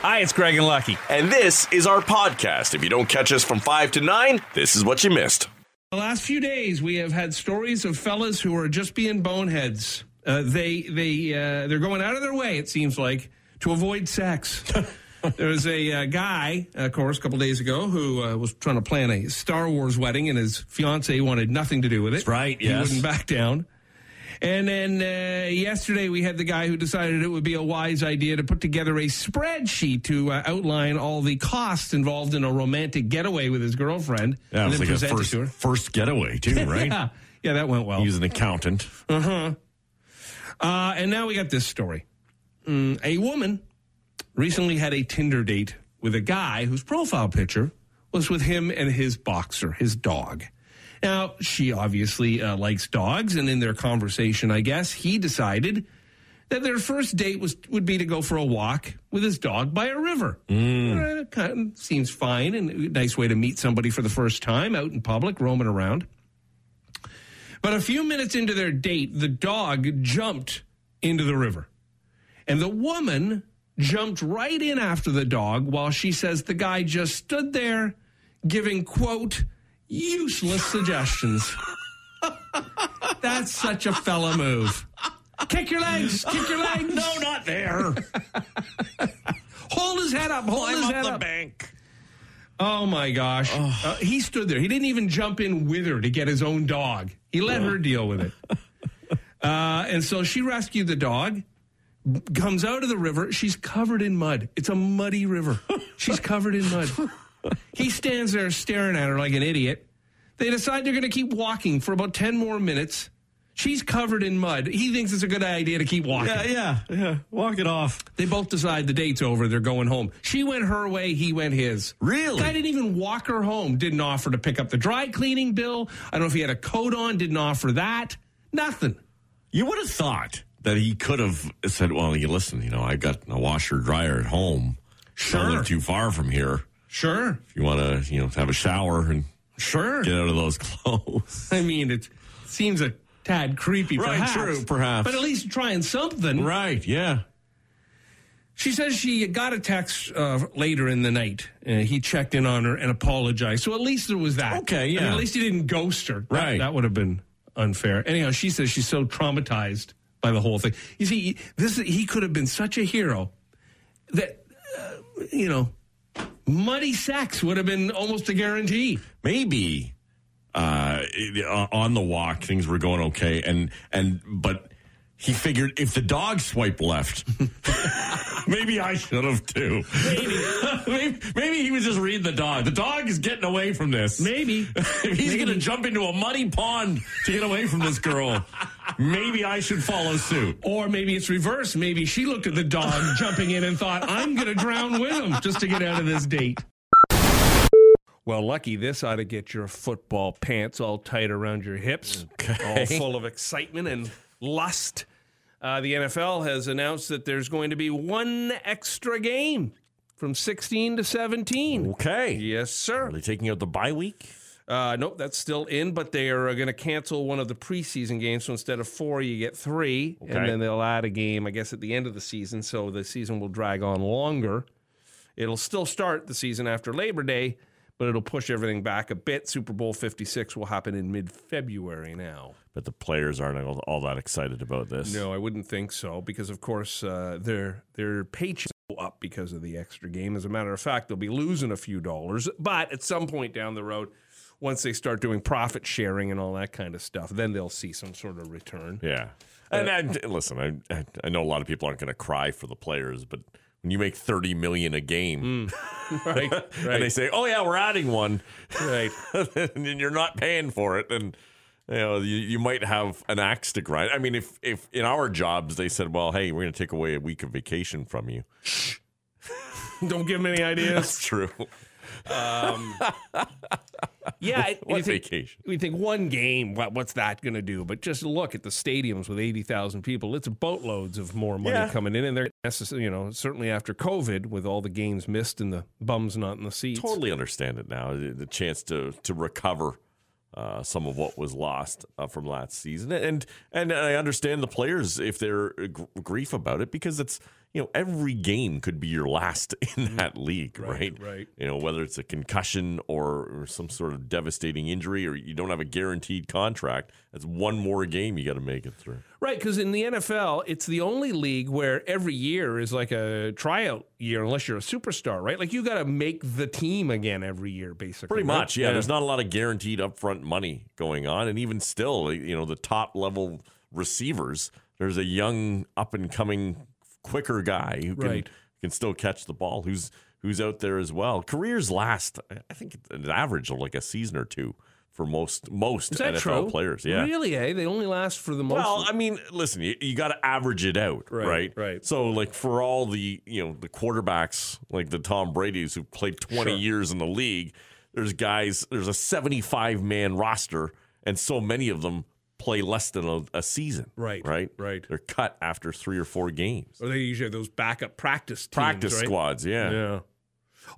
Hi, it's Greg and Lucky. And this is our podcast. If you don't catch us from 5 to 9, this is what you missed. The last few days, we have had stories of fellas who are just being boneheads. Uh, they they uh, they're going out of their way. It seems like to avoid sex. there was a uh, guy, of course, a couple days ago who uh, was trying to plan a Star Wars wedding, and his fiance wanted nothing to do with it. That's right, He yes. wouldn't back down. And then uh, yesterday we had the guy who decided it would be a wise idea to put together a spreadsheet to uh, outline all the costs involved in a romantic getaway with his girlfriend. Yeah, it and was then like a present it first, to her. first getaway, too, right? Yeah, yeah, that went well. He was an accountant. Uh, and now we got this story. Mm, a woman recently had a Tinder date with a guy whose profile picture was with him and his boxer, his dog. Now, she obviously uh, likes dogs, and in their conversation, I guess, he decided that their first date was would be to go for a walk with his dog by a river. Uh, kind of seems fine and a nice way to meet somebody for the first time out in public, roaming around. But a few minutes into their date, the dog jumped into the river. And the woman jumped right in after the dog while she says the guy just stood there giving, quote, useless suggestions. That's such a fella move. Kick your legs, kick your legs. No, not there. Hold his head up, hold his head up. bank. Oh my gosh. Uh, he stood there. He didn't even jump in with her to get his own dog. He let her deal with it. Uh, and so she rescued the dog, comes out of the river. She's covered in mud. It's a muddy river. She's covered in mud. He stands there staring at her like an idiot. They decide they're going to keep walking for about 10 more minutes. She's covered in mud. He thinks it's a good idea to keep walking. Yeah, yeah, yeah. Walk it off. They both decide the date's over. They're going home. She went her way. He went his. Really? Guy didn't even walk her home. Didn't offer to pick up the dry cleaning bill. I don't know if he had a coat on. Didn't offer that. Nothing. You would have thought that he could have said, well, you listen, you know, I got a washer dryer at home. Sure. Live too far from here. Sure. If you want to, you know, have a shower and Sure. get out of those clothes. I mean, it seems a tad creepy, Right, perhaps. true, perhaps. But at least trying something. right, yeah. She says she got a text uh, later in the night. Uh, he checked in on her and apologized. So at least there was that. Okay, I mean, yeah. at least he didn't ghost her. That- Right. That, would have been unfair. Anyhow, she says she's so traumatized by the whole thing. You see, this he could have been such a hero that uh, you know, muddy sex would have been almost a guarantee. maybe uh, on the walk things were going okay, and and but he figured if the dog swiped left, maybe I should have too. Maybe. maybe he was just reading the dog. The dog is getting away from this. Maybe. he's going to jump into a muddy pond to get away from this girl, maybe I should follow suit. Or maybe it's reverse. Maybe she looked at the dog jumping in and thought, I'm going to drown with him just to get out of this date. Well, lucky this ought to get your football pants all tight around your hips, all full of excitement and lust. Uh, the NFL has announced that there's going to be one extra game from 16 to 17. Okay. Yes, sir. Are they taking out the bye week? Uh, nope, that's still in, but they are going to cancel one of the preseason games. So instead of four, you get three, Okay. and then they'll add a game, I guess, at the end of the season. So the season will drag on longer. It'll still start the season after Labor Day, but it'll push everything back a bit. Super Bowl 56 will happen in mid February now. But the players aren't all, all that excited about this. No, I wouldn't think so because, of course, uh, their their paychecks go up because of the extra game. As a matter of fact, they'll be losing a few dollars. But at some point down the road, once they start doing profit sharing and all that kind of stuff, then they'll see some sort of return. Yeah. And, uh, and listen, I I know a lot of people aren't going to cry for the players, but when you make thirty million a game, mm. Right, and they say, "Oh yeah, we're adding one," right. and you're not paying for it, then you know you, you might have an axe to grind. I mean, if if in our jobs they said, "Well, hey, we're going to take away a week of vacation from you," Don't give them any ideas. that's true. Um, Yeah, I- What think, vacation? We think one game. What, what's that going to do? But just look at the stadiums with eighty thousand people. It's boatloads of more money Yeah. coming in, and they're necessarily, you know, certainly after COVID, with all the games missed and the bums not in the seats. Totally understand it now. The chance to to recover uh, some of what was lost uh, from last season, and and I understand the players if they're gr- grief about it because it's you know, every game could be your last in that league, right? Mm-hmm. right. You know, whether it's a concussion or, or some sort of devastating injury, or you don't have a guaranteed contract. That's one more game you got to make it through. Right, because in the NFL, it's the only league where every year is like a tryout year, unless you're a superstar, right? Like you got to make the team again every year, basically. Pretty right? much, yeah. There's not a lot of guaranteed upfront money going on, and even still, you know, the top level receivers. There's a young, up and coming, quicker guy who can Right. can still catch the ball. Who's who's out there as well. Careers last, I think, an average of like a season or two for most most NFL true? players. Yeah. Really, eh? They only last for the most. Well, I mean, listen, you, you got to average it out, Right, right, right. So, like for all the you know the quarterbacks like the Tom Brady's who played twenty Sure. years in the league, there's guys, there's a seventy-five man roster, and so many of them play less than a, a season, Right, Right, right. They're cut after three or four games. or they usually have those backup practice teams, Practice right? squads, yeah. Yeah.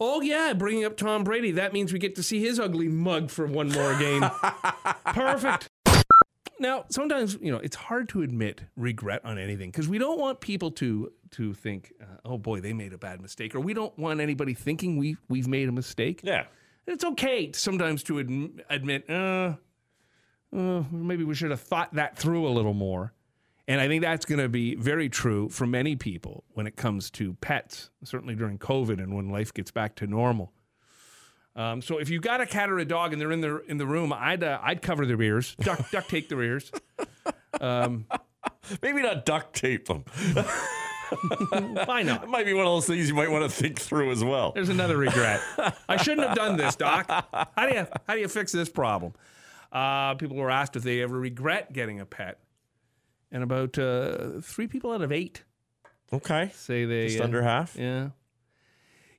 Oh yeah, bringing up Tom Brady. That means we get to see his ugly mug for one more game. Perfect. Now, sometimes you know it's hard to admit regret on anything because we don't want people to to think, uh, "Oh boy, they made a bad mistake," or we don't want anybody thinking we we've made a mistake. yeah. It's okay sometimes to adm- admit, uh, uh, maybe we should have thought that through a little more. And I think that's going to be very true for many people when it comes to pets, certainly during COVID and when life gets back to normal. Um, so if you've got a cat or a dog and they're in the in the room, I'd uh, I'd cover their ears, duct, duct tape their ears. Maybe not duct tape them. Why not? That might be one of those things you might want to think through as well. There's another regret. I shouldn't have done this, Doc. How do you how do you fix this problem? Uh, people were asked if they ever regret getting a pet, and about uh, three people out of eight Okay, say they just uh, under half. Yeah,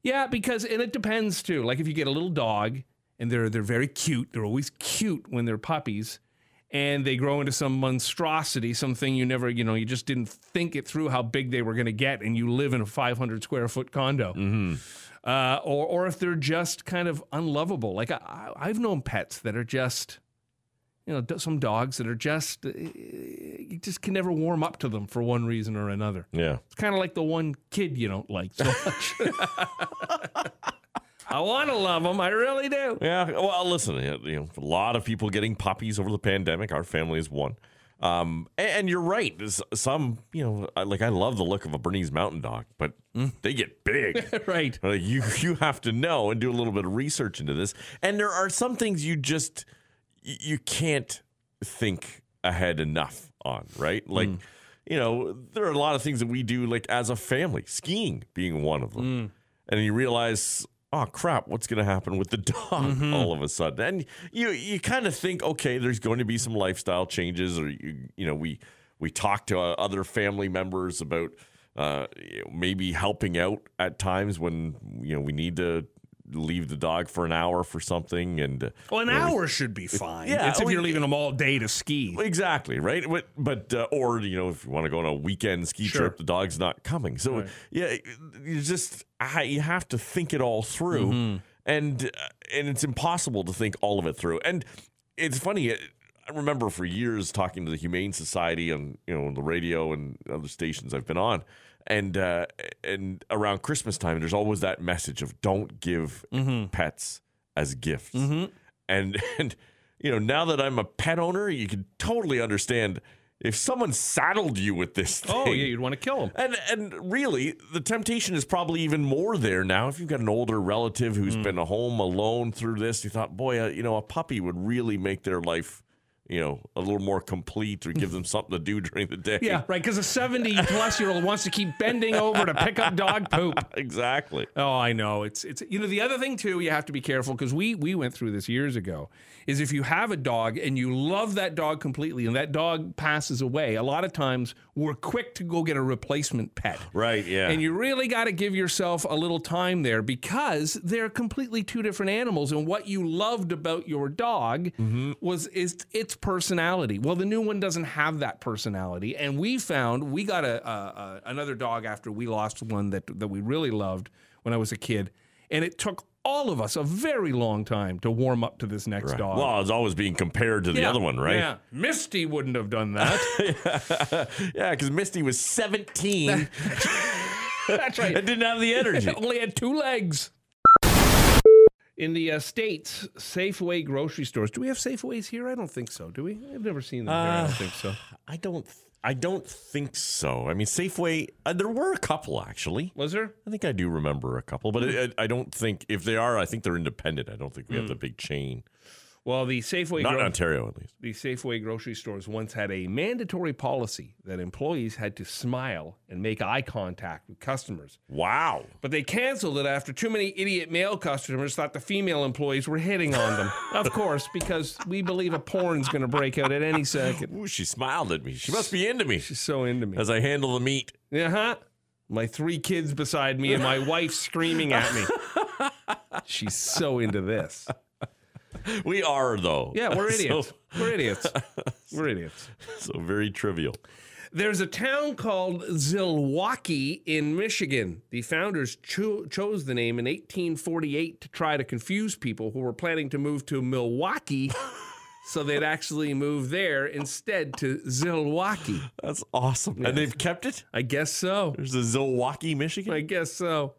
yeah, because and it depends too. Like if you get a little dog and they're they're very cute, they're always cute when they're puppies. And they grow into some monstrosity, something you never, you know, you just didn't think it through how big they were going to get, and you live in a 500 square foot condo. uh, or or if they're just kind of unlovable. Like I- I've known pets that are just, you know, some dogs that are just, uh, you just can never warm up to them for one reason or another. Yeah. It's kind of like the one kid you don't like so much. I want to love them, I really do. Yeah. Well, listen, you know, a lot of people getting puppies over the pandemic. Our family is one. Um, and, you're right. Some, you know, like I love the look of a Bernese Mountain Dog, but they get big. Right. Like, you you have to know and do a little bit of research into this. And there are some things you just you can't think ahead enough on, right? Like, you know, there are a lot of things that we do like as a family, skiing being one of them. And you realize, oh crap, what's going to happen with the dog all of a sudden? And you you kind of think, okay, there's going to be some lifestyle changes, or you you know, we we talk to uh, other family members about uh, maybe helping out at times when you know we need to leave the dog for an hour for something and uh, Well, an you know, hour should be fine. Yeah, it's if you're leaving them all day to ski. Exactly right, but but uh, or you know if you want to go on a weekend ski Sure. trip, the dog's not coming. So Right. yeah, you just I, you have to think it all through, Mm-hmm. and uh, and it's impossible to think all of it through. And it's funny. I remember for years talking to the Humane Society on you know on the radio and other stations I've been on, and uh, and around Christmas time, there's always that message of don't give Mm-hmm. pets as gifts, and and you know now that I'm a pet owner, you can totally understand if someone saddled you with this thing. Oh, yeah, you'd want to kill them. And and really, the temptation is probably even more there now. If you've got an older relative who's Hmm. been home alone through this, you thought, boy, uh, you know, a puppy would really make their life, you know, a little more complete or give them something to do during the day. Yeah, right. Because a 70 plus year old wants to keep bending over to pick up dog poop. exactly. Oh, I know. It's it's you know the other thing too. You have to be careful because we we went through this years ago. Is if you have a dog and you love that dog completely and that dog passes away, a lot of times we're quick to go get a replacement pet. Right. Yeah. And you really got to give yourself a little time there because they're completely two different animals. And what you loved about your dog Mm-hmm. was is its personality. Well, the new one doesn't have that personality. And we found we got a, a, a another dog after we lost one that that we really loved when I was a kid, and it took all of us a very long time to warm up to this next Right. dog. Well, it's always being compared to the Yeah, other one, right? Yeah, Misty wouldn't have done that. Yeah, because Misty was 17. That's right. It didn't have the energy. It only had two legs. In the uh, States, Safeway grocery stores. Do we have Safeways here? I don't think so. Do we? I've never seen them here. I don't think so. I don't. I don't think so. I mean, Safeway. Uh, there were a couple actually. Was there? I think I do remember a couple, but I, I don't think if they are, I think they're independent. I don't think we have the big chain. Well, the Safeway Not gro- Ontario, at least. the Safeway grocery stores once had a mandatory policy that employees had to smile and make eye contact with customers. Wow. But they canceled it after too many idiot male customers thought the female employees were hitting on them. of course, because we believe a porn's going to break out at any second. Ooh, she smiled at me. She must be into me She's so into me. as I handle the meat. Uh huh. My three kids beside me and my wife screaming at me. She's so into this. We are though. Yeah, we're So- idiots. We're idiots. We're idiots. So, very trivial. There's a town called Zilwaukee in Michigan. The founders cho- chose the name in 1848 to try to confuse people who were planning to move to Milwaukee. so they'd actually move there instead to Zilwaukee. That's awesome. And they've kept it. I guess so. There's a Zilwaukee, Michigan. I guess so.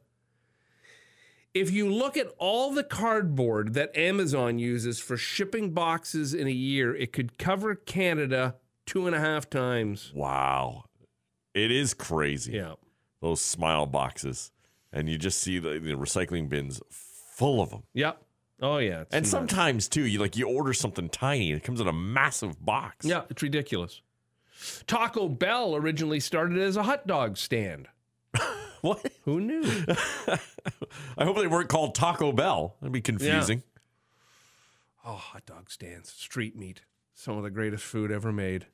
If you look at all the cardboard that Amazon uses for shipping boxes in a year, it could cover Canada two and a half times. wow, it is crazy. Yeah. Those smile boxes, and you just see the, the recycling bins full of them. Yep. Oh yeah. And nuts. sometimes too, you like you order something tiny, and it comes in a massive box. Yeah, it's ridiculous. Taco Bell originally started as a hot dog stand. What? Who knew? I hope they weren't called Taco Bell. That'd be confusing. oh, hot dog stands, street meat, some of the greatest food ever made.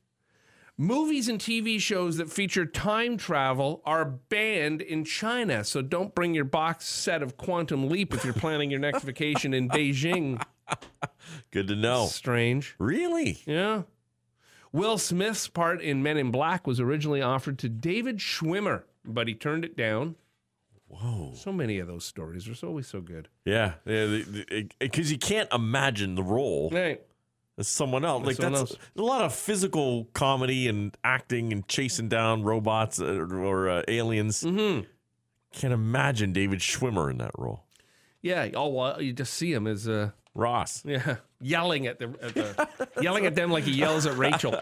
Movies and TV shows that feature time travel are banned in China, so don't bring your box set of Quantum Leap if you're planning your next vacation in Beijing. Good to know. Strange. Really? Yeah. Will Smith's part in Men in Black was originally offered to David Schwimmer, but he turned it down. Whoa. So many of those stories are always so good. Yeah, yeah. Because you can't imagine the role Right. as someone else. Like someone that's else. a lot of physical comedy and acting and chasing down robots uh, or uh, aliens. Mm-hmm. Can't imagine David Schwimmer in that role. Yeah. Oh, well, you just see him as uh, Ross yeah, yelling at the, at the yelling at them like he yells at Rachel.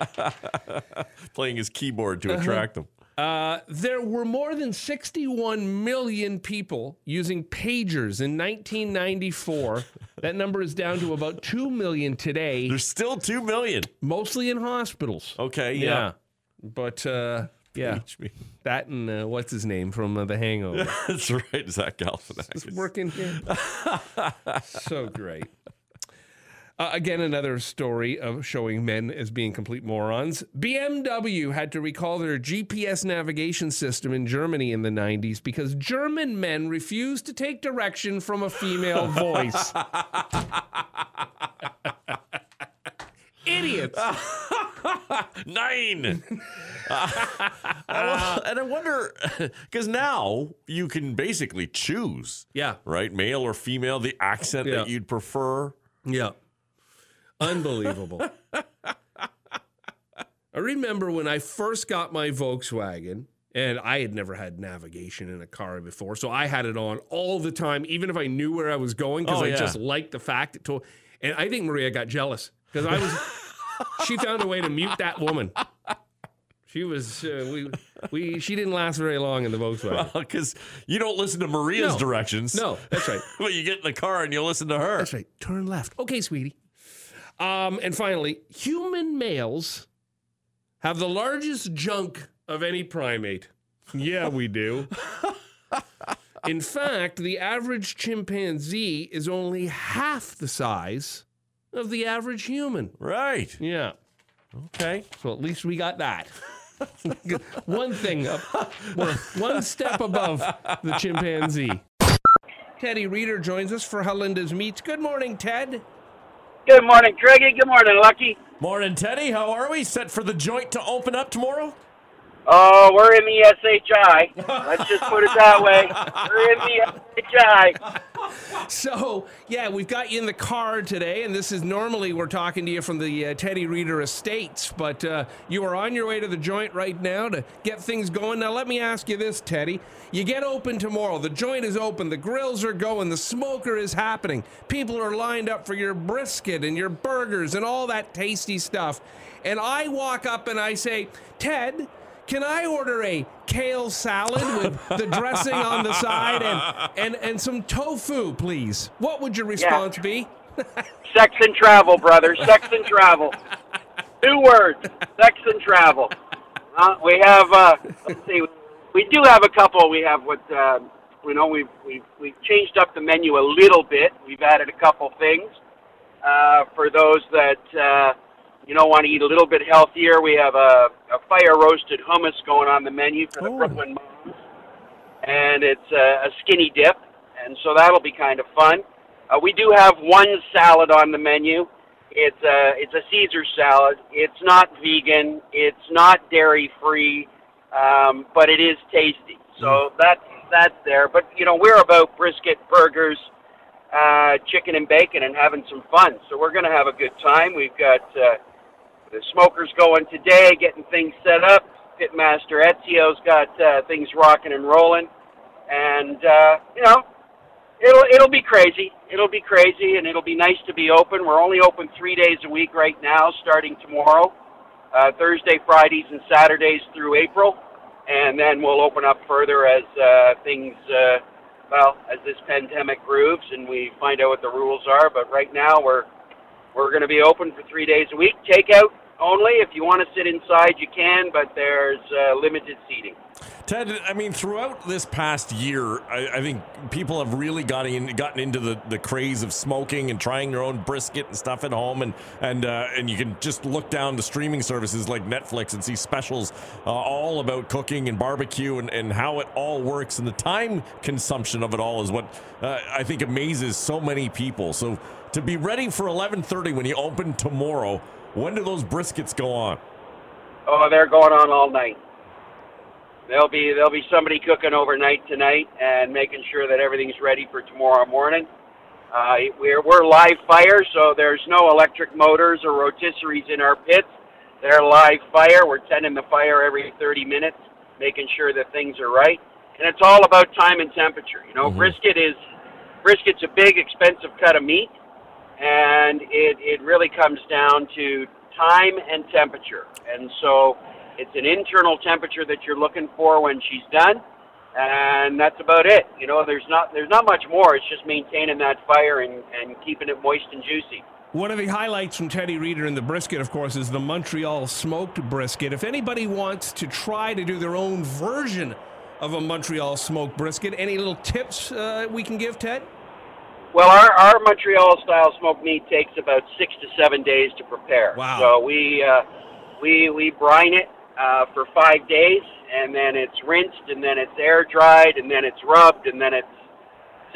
playing his keyboard Uh-huh. to attract them. Uh, there were more than 61 million people using pagers in 1994. that number is down to about 2 million today, There's still two million. mostly in hospitals. Okay, yeah. But uh, yeah, that and uh, what's his name from uh, The Hangover. That's right, Zach Galifianakis. working here. so great. Uh, again, another story of showing men as being complete morons. BMW had to recall their GPS navigation system in Germany in the 90s because German men refused to take direction from a female voice. Idiots. Nine. Uh, and I wonder because now you can basically choose, Yeah. right, male or female, the accent Yeah. that you'd prefer. Yeah. Unbelievable. I remember when I first got my Volkswagen, and I had never had navigation in a car before, so I had it on all the time, even if I knew where I was going, because Oh, I yeah. just liked the fact it told. And I think Maria got jealous because I was. she found a way to mute that woman. She was uh, we we she didn't last very long in the Volkswagen. Because you don't listen to Maria's No. directions. No, that's right. but you get in the car and you listen to her. That's right. Turn left. Okay, sweetie. Um, and finally, human males have the largest junk of any primate. Yeah, we do. In fact, the average chimpanzee is only half the size of the average human. Right. Yeah. Okay. So at least we got that. one thing up, one step above the chimpanzee. Teddy Reader joins us for Halenda's Meats. Good morning, Ted. Good morning, Greggy. Good morning, Lucky. Morning, Teddy. How are we? Set for the joint to open up tomorrow? Oh, we're in the SHI. Let's just put it that way. We're in the SHI. so, yeah, we've got you in the car today, and this is normally we're talking to you from the uh, Teddy Reader Estates, but uh, you are on your way to the joint right now to get things going. Now, let me ask you this, Teddy. You get open tomorrow. The joint is open. The grills are going. The smoker is happening. People are lined up for your brisket and your burgers and all that tasty stuff. And I walk up and I say, Ted, can I order a kale salad with the dressing on the side and, and, and some tofu, please? What would your response be? Sex and travel, brother. Sex and travel. Two words. Sex and travel. Uh, we have. Uh, let's see. We do have a couple. We have what. Uh, you know, we've we've we've changed up the menu a little bit. We've added a couple things uh, for those that uh, you know want to eat a little bit healthier. We have a, a fire roasted hummus going on the menu for the Oh. Brooklin moms, and it's a, a skinny dip, and so that'll be kind of fun. Uh, we do have one salad on the menu. It's a it's a Caesar salad. It's not vegan. It's not dairy free, um, but it is tasty. So that's that's there. But you know we're about brisket, burgers, uh, chicken and bacon, and having some fun. So we're going to have a good time. We've got uh, the smokers going today, getting things set up. Pitmaster Ezio's got uh, things rocking and rolling, and uh, you know it'll it'll be crazy. It'll be crazy, and it'll be nice to be open. We're only open three days a week right now, starting tomorrow, uh, Thursday, Fridays, and Saturdays through April, and then we'll open up further as uh, things. Uh, well, as this pandemic grooves and we find out what the rules are, but right now we're we're going to be open for three days a week. Takeout only. If you want to sit inside, you can, but there's uh, limited seating. Ted, I mean, throughout this past year, I, I think people have really gotten in, gotten into the, the craze of smoking and trying their own brisket and stuff at home, and and uh, and you can just look down the streaming services like Netflix and see specials uh, all about cooking and barbecue and, and how it all works, and the time consumption of it all is what uh, I think amazes so many people. So to be ready for 11:30 when you open tomorrow, when do those briskets go on? Oh, they're going on all night. There'll be there'll be somebody cooking overnight tonight and making sure that everything's ready for tomorrow morning. Uh, we're we're live fire, so there's no electric motors or rotisseries in our pits. They're live fire. We're tending the fire every 30 minutes, making sure that things are right. And it's all about time and temperature. You know, brisket is brisket's a big, expensive cut of meat, and it it really comes down to time and temperature. And so it's an internal temperature that you're looking for when she's done, and that's about it. You know, there's not there's not much more. It's just maintaining that fire and and keeping it moist and juicy. One of the highlights from Teddy Reader and the brisket, of course, is the Montreal smoked brisket. If anybody wants to try to do their own version of a Montreal smoked brisket, any little tips uh, we can give, Ted? Well, our, our Montreal style smoked meat takes about six to seven days to prepare. Wow. So we uh, we we brine it uh, for five days, and then it's rinsed, and then it's air dried, and then it's rubbed, and then it's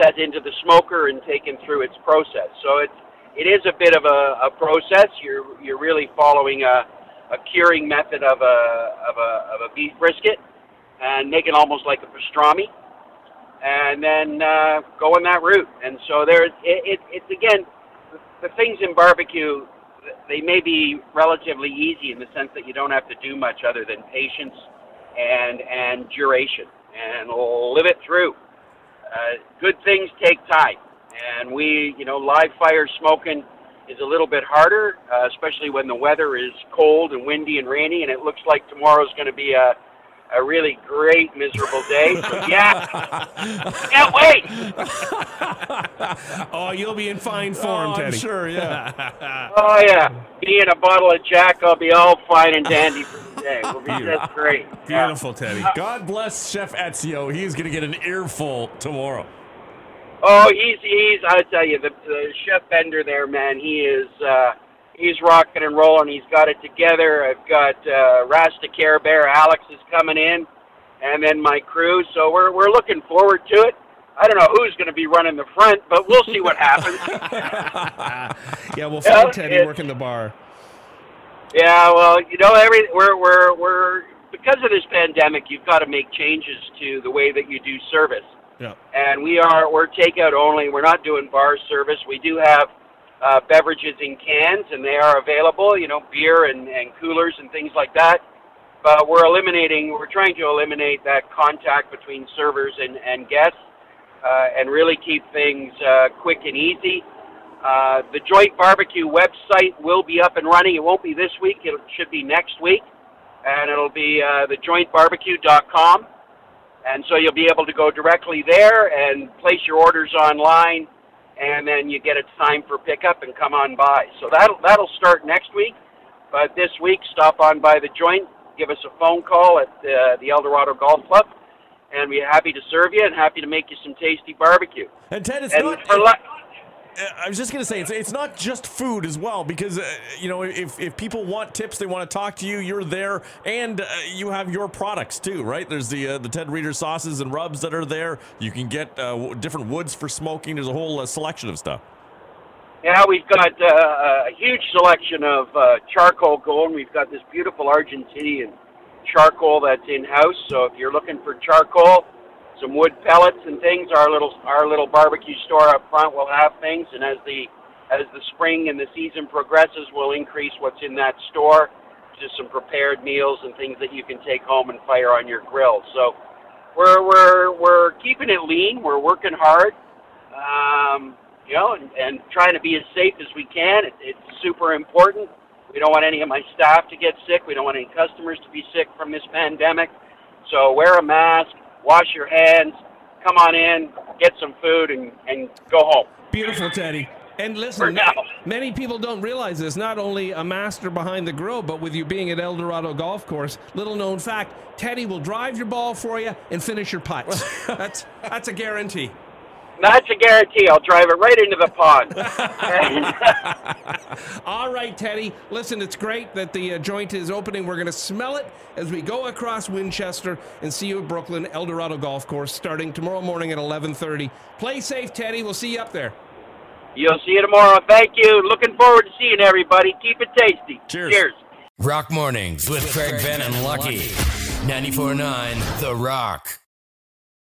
set into the smoker and taken through its process. So it's it is a bit of a, a process. You're you're really following a, a curing method of a of a of a beef brisket, and making almost like a pastrami and then uh, go in that route. And so there's it, it, it's again the things in barbecue. They may be relatively easy in the sense that you don't have to do much other than patience and and duration and live it through. Uh, good things take time, and we you know live fire smoking is a little bit harder, uh, especially when the weather is cold and windy and rainy, and it looks like tomorrow's going to be a a really great miserable day. So yeah, can't wait. Oh, you'll be in fine form, Oh, I'm Teddy. sure, yeah. Oh yeah, me and a bottle of Jack, I'll be all fine and dandy for the day. We'll be just great. Yeah. Beautiful, Teddy. God bless Chef Ezio. He's going to get an earful tomorrow. Oh, he's he's. I tell you, the, the chef Bender there, man. He is. uh He's rocking and rolling. He's got it together. I've got uh, Rasta Care Bear. Alex is coming in, and then my crew. So we're we're looking forward to it. I don't know who's going to be running the front, but we'll see what happens. Yeah, we'll find Yeah, Teddy working the bar. Yeah, well, you know, every we're we're we're because of this pandemic, you've got to make changes to the way that you do service. Yeah. and we are we're takeout only. We're not doing bar service. We do have uh, beverages in cans, and they are available. You know, beer and, and coolers and things like that. But we're eliminating. We're trying to eliminate that contact between servers and and guests, uh, and really keep things uh, quick and easy. Uh, the Joint Barbecue website will be up and running. It won't be this week. It should be next week, and it'll be uh, thejointbarbecue.com. And so you'll be able to go directly there and place your orders online, and then you get a time for pickup and come on by. So that'll that'll start next week. But this week, stop on by the joint, give us a phone call at uh, the El Dorado Golf Club, and we're happy to serve you and happy to make you some tasty barbecue. And Ted, it's And not. for I was just gonna say it's it's not just food as well because uh, you know if if people want tips they want to talk to you you're there and uh, you have your products too right there's the uh, the Ted Reader sauces and rubs that are there you can get uh, different woods for smoking there's a whole uh, selection of stuff Yeah, we've got uh, a huge selection of charcoal going. We've got this beautiful Argentinian charcoal that's in house. So if you're looking for charcoal, some wood pellets and things, our little our little barbecue store up front will have things. And as the as the spring and the season progresses, we'll increase what's in that store to some prepared meals and things that you can take home and fire on your grill. So we're we're we're keeping it lean. We're working hard. Um, you know, and, and trying to be as safe as we can. It, it's super important. We don't want any of my staff to get sick. We don't want any customers to be sick from this pandemic. So wear a mask, wash your hands, come on in, get some food, and, and go home. Beautiful, Teddy. And listen, now. many people don't realize this. Not only a master behind the grill, but with you being at El Dorado Golf Course, little known fact, Teddy will drive your ball for you and finish your putts. that's that's a guarantee. That's a guarantee. I'll drive it right into the pond. All right, Teddy. Listen, it's great that the uh, joint is opening. We're going to smell it as we go across Winchester and see you at Brooklin El Dorado Golf Course starting tomorrow morning at 11:30. Play safe, Teddy. We'll see you up there. You'll see you tomorrow. Thank you. Looking forward to seeing everybody. Keep it tasty. Cheers. Cheers. Rock Mornings with Craig Venn and Lucky. 94.9 The Rock.